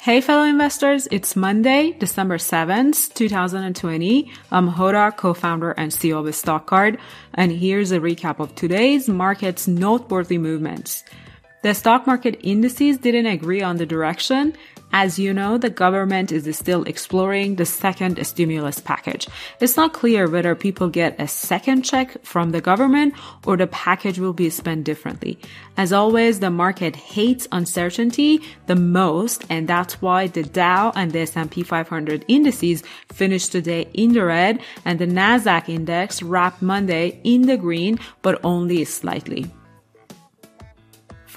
Hey, fellow investors, it's Monday, December 7th, 2020. I'm Hoda, co-founder and CEO of StockCard, and here's a recap of today's market's noteworthy movements. The stock market indices didn't agree on the direction, as you know, the government is still exploring the second stimulus package. It's not clear whether people get a second check from the government or the package will be spent differently. As always, the market hates uncertainty the most, and that's why the Dow and the S&P 500 indices finished today in the red, and the Nasdaq index wrapped Monday in the green, but only slightly.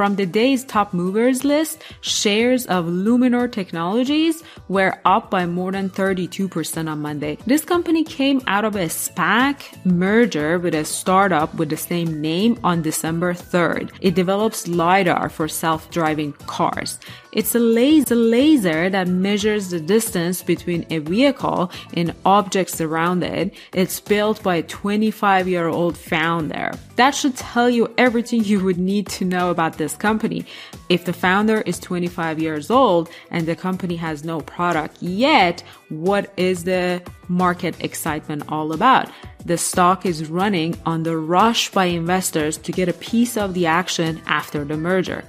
From the day's top movers list, shares of Luminar Technologies were up by more than 32% on Monday. This company came out of a SPAC merger with a startup with the same name on December 3rd. It develops LiDAR for self-driving cars. It's a laser, laser that measures the distance between a vehicle and objects around it. It's built by a 25 year old founder. That should tell you everything you would need to know about this company. If the founder is 25 years old and the company has no product yet, what is the market excitement all about? The stock is running on the rush by investors to get a piece of the action after the merger.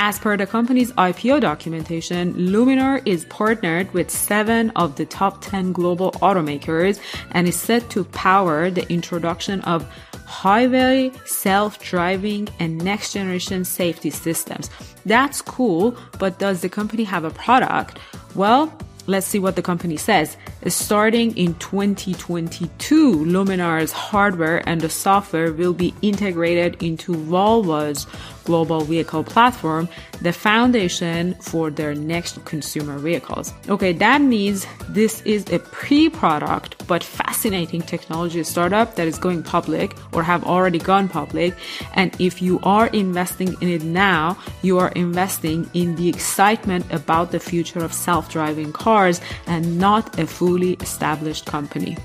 As per the company's IPO documentation, Luminar is partnered with seven of the top 10 global automakers and is set to power the introduction of highway self-driving and next generation safety systems. That's cool, but does the company have a product? Well, let's see what the company says. Starting in 2022, Luminar's hardware and the software will be integrated into Volvo's global vehicle platform, the foundation for their next consumer vehicles. Okay, that means this is a pre-product but fascinating technology startup that is going public or have already gone public. And if you are investing in it now, you are investing in the excitement about the future of self-driving cars and not a fully established company.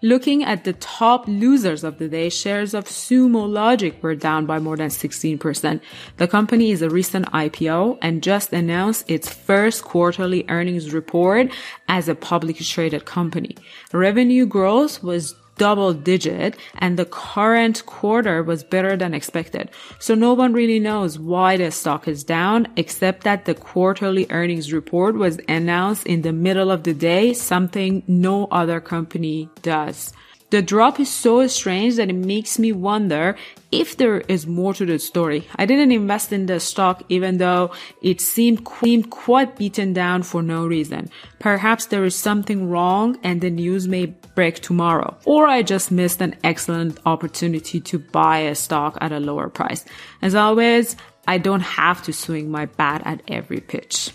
Looking at the top losers of the day, shares of Sumo Logic were down by more than 16%. The company is a recent IPO and just announced its first quarterly earnings report as a publicly traded company. Revenue growth was double digit and the current quarter was better than expected. So no one really knows why the stock is down except that the quarterly earnings report was announced in the middle of the day, something no other company does. The drop is so strange that it makes me wonder if there is more to the story. I didn't invest in the stock even though it seemed, seemed quite beaten down for no reason. Perhaps there is something wrong and the news may break tomorrow. Or I just missed an excellent opportunity to buy a stock at a lower price. As always, I don't have to swing my bat at every pitch.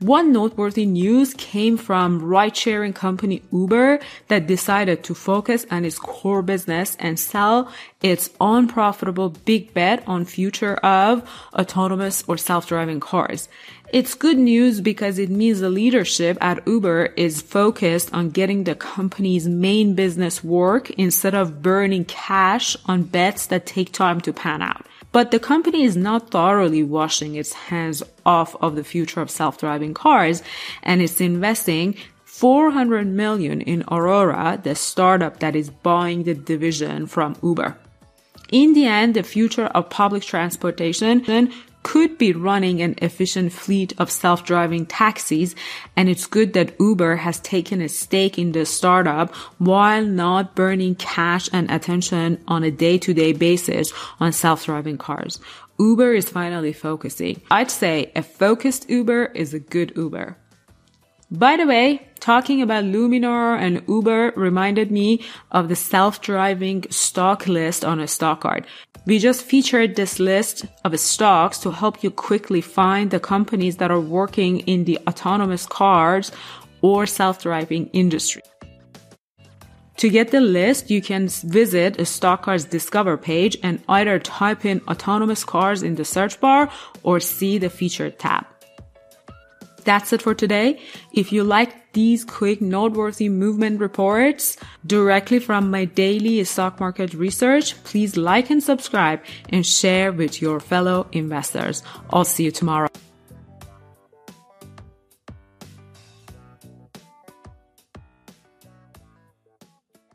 One noteworthy news came from ride-sharing company Uber that decided to focus on its core business and sell its unprofitable big bet on future of autonomous or self-driving cars. It's good news because it means the leadership at Uber is focused on getting the company's main business work instead of burning cash on bets that take time to pan out. But the company is not thoroughly washing its hands off of the future of self-driving cars and it's investing 400 million in Aurora, the startup that is buying the division from Uber. In the end, the future of public transportation could be running an efficient fleet of self-driving taxis. And it's good that Uber has taken a stake in the startup while not burning cash and attention on a day-to-day basis on self-driving cars. Uber is finally focusing. I'd say a focused Uber is a good Uber. By the way, talking about Luminar and Uber reminded me of the self-driving stock list on a StockCard. We just featured this list of stocks to help you quickly find the companies that are working in the autonomous cars or self-driving industry. To get the list, you can visit a StockCard's Discover page and either type in autonomous cars in the search bar or see the featured tab. That's it for today. If you like these quick noteworthy movement reports directly from my daily stock market research, please like and subscribe and share with your fellow investors. I'll see you tomorrow.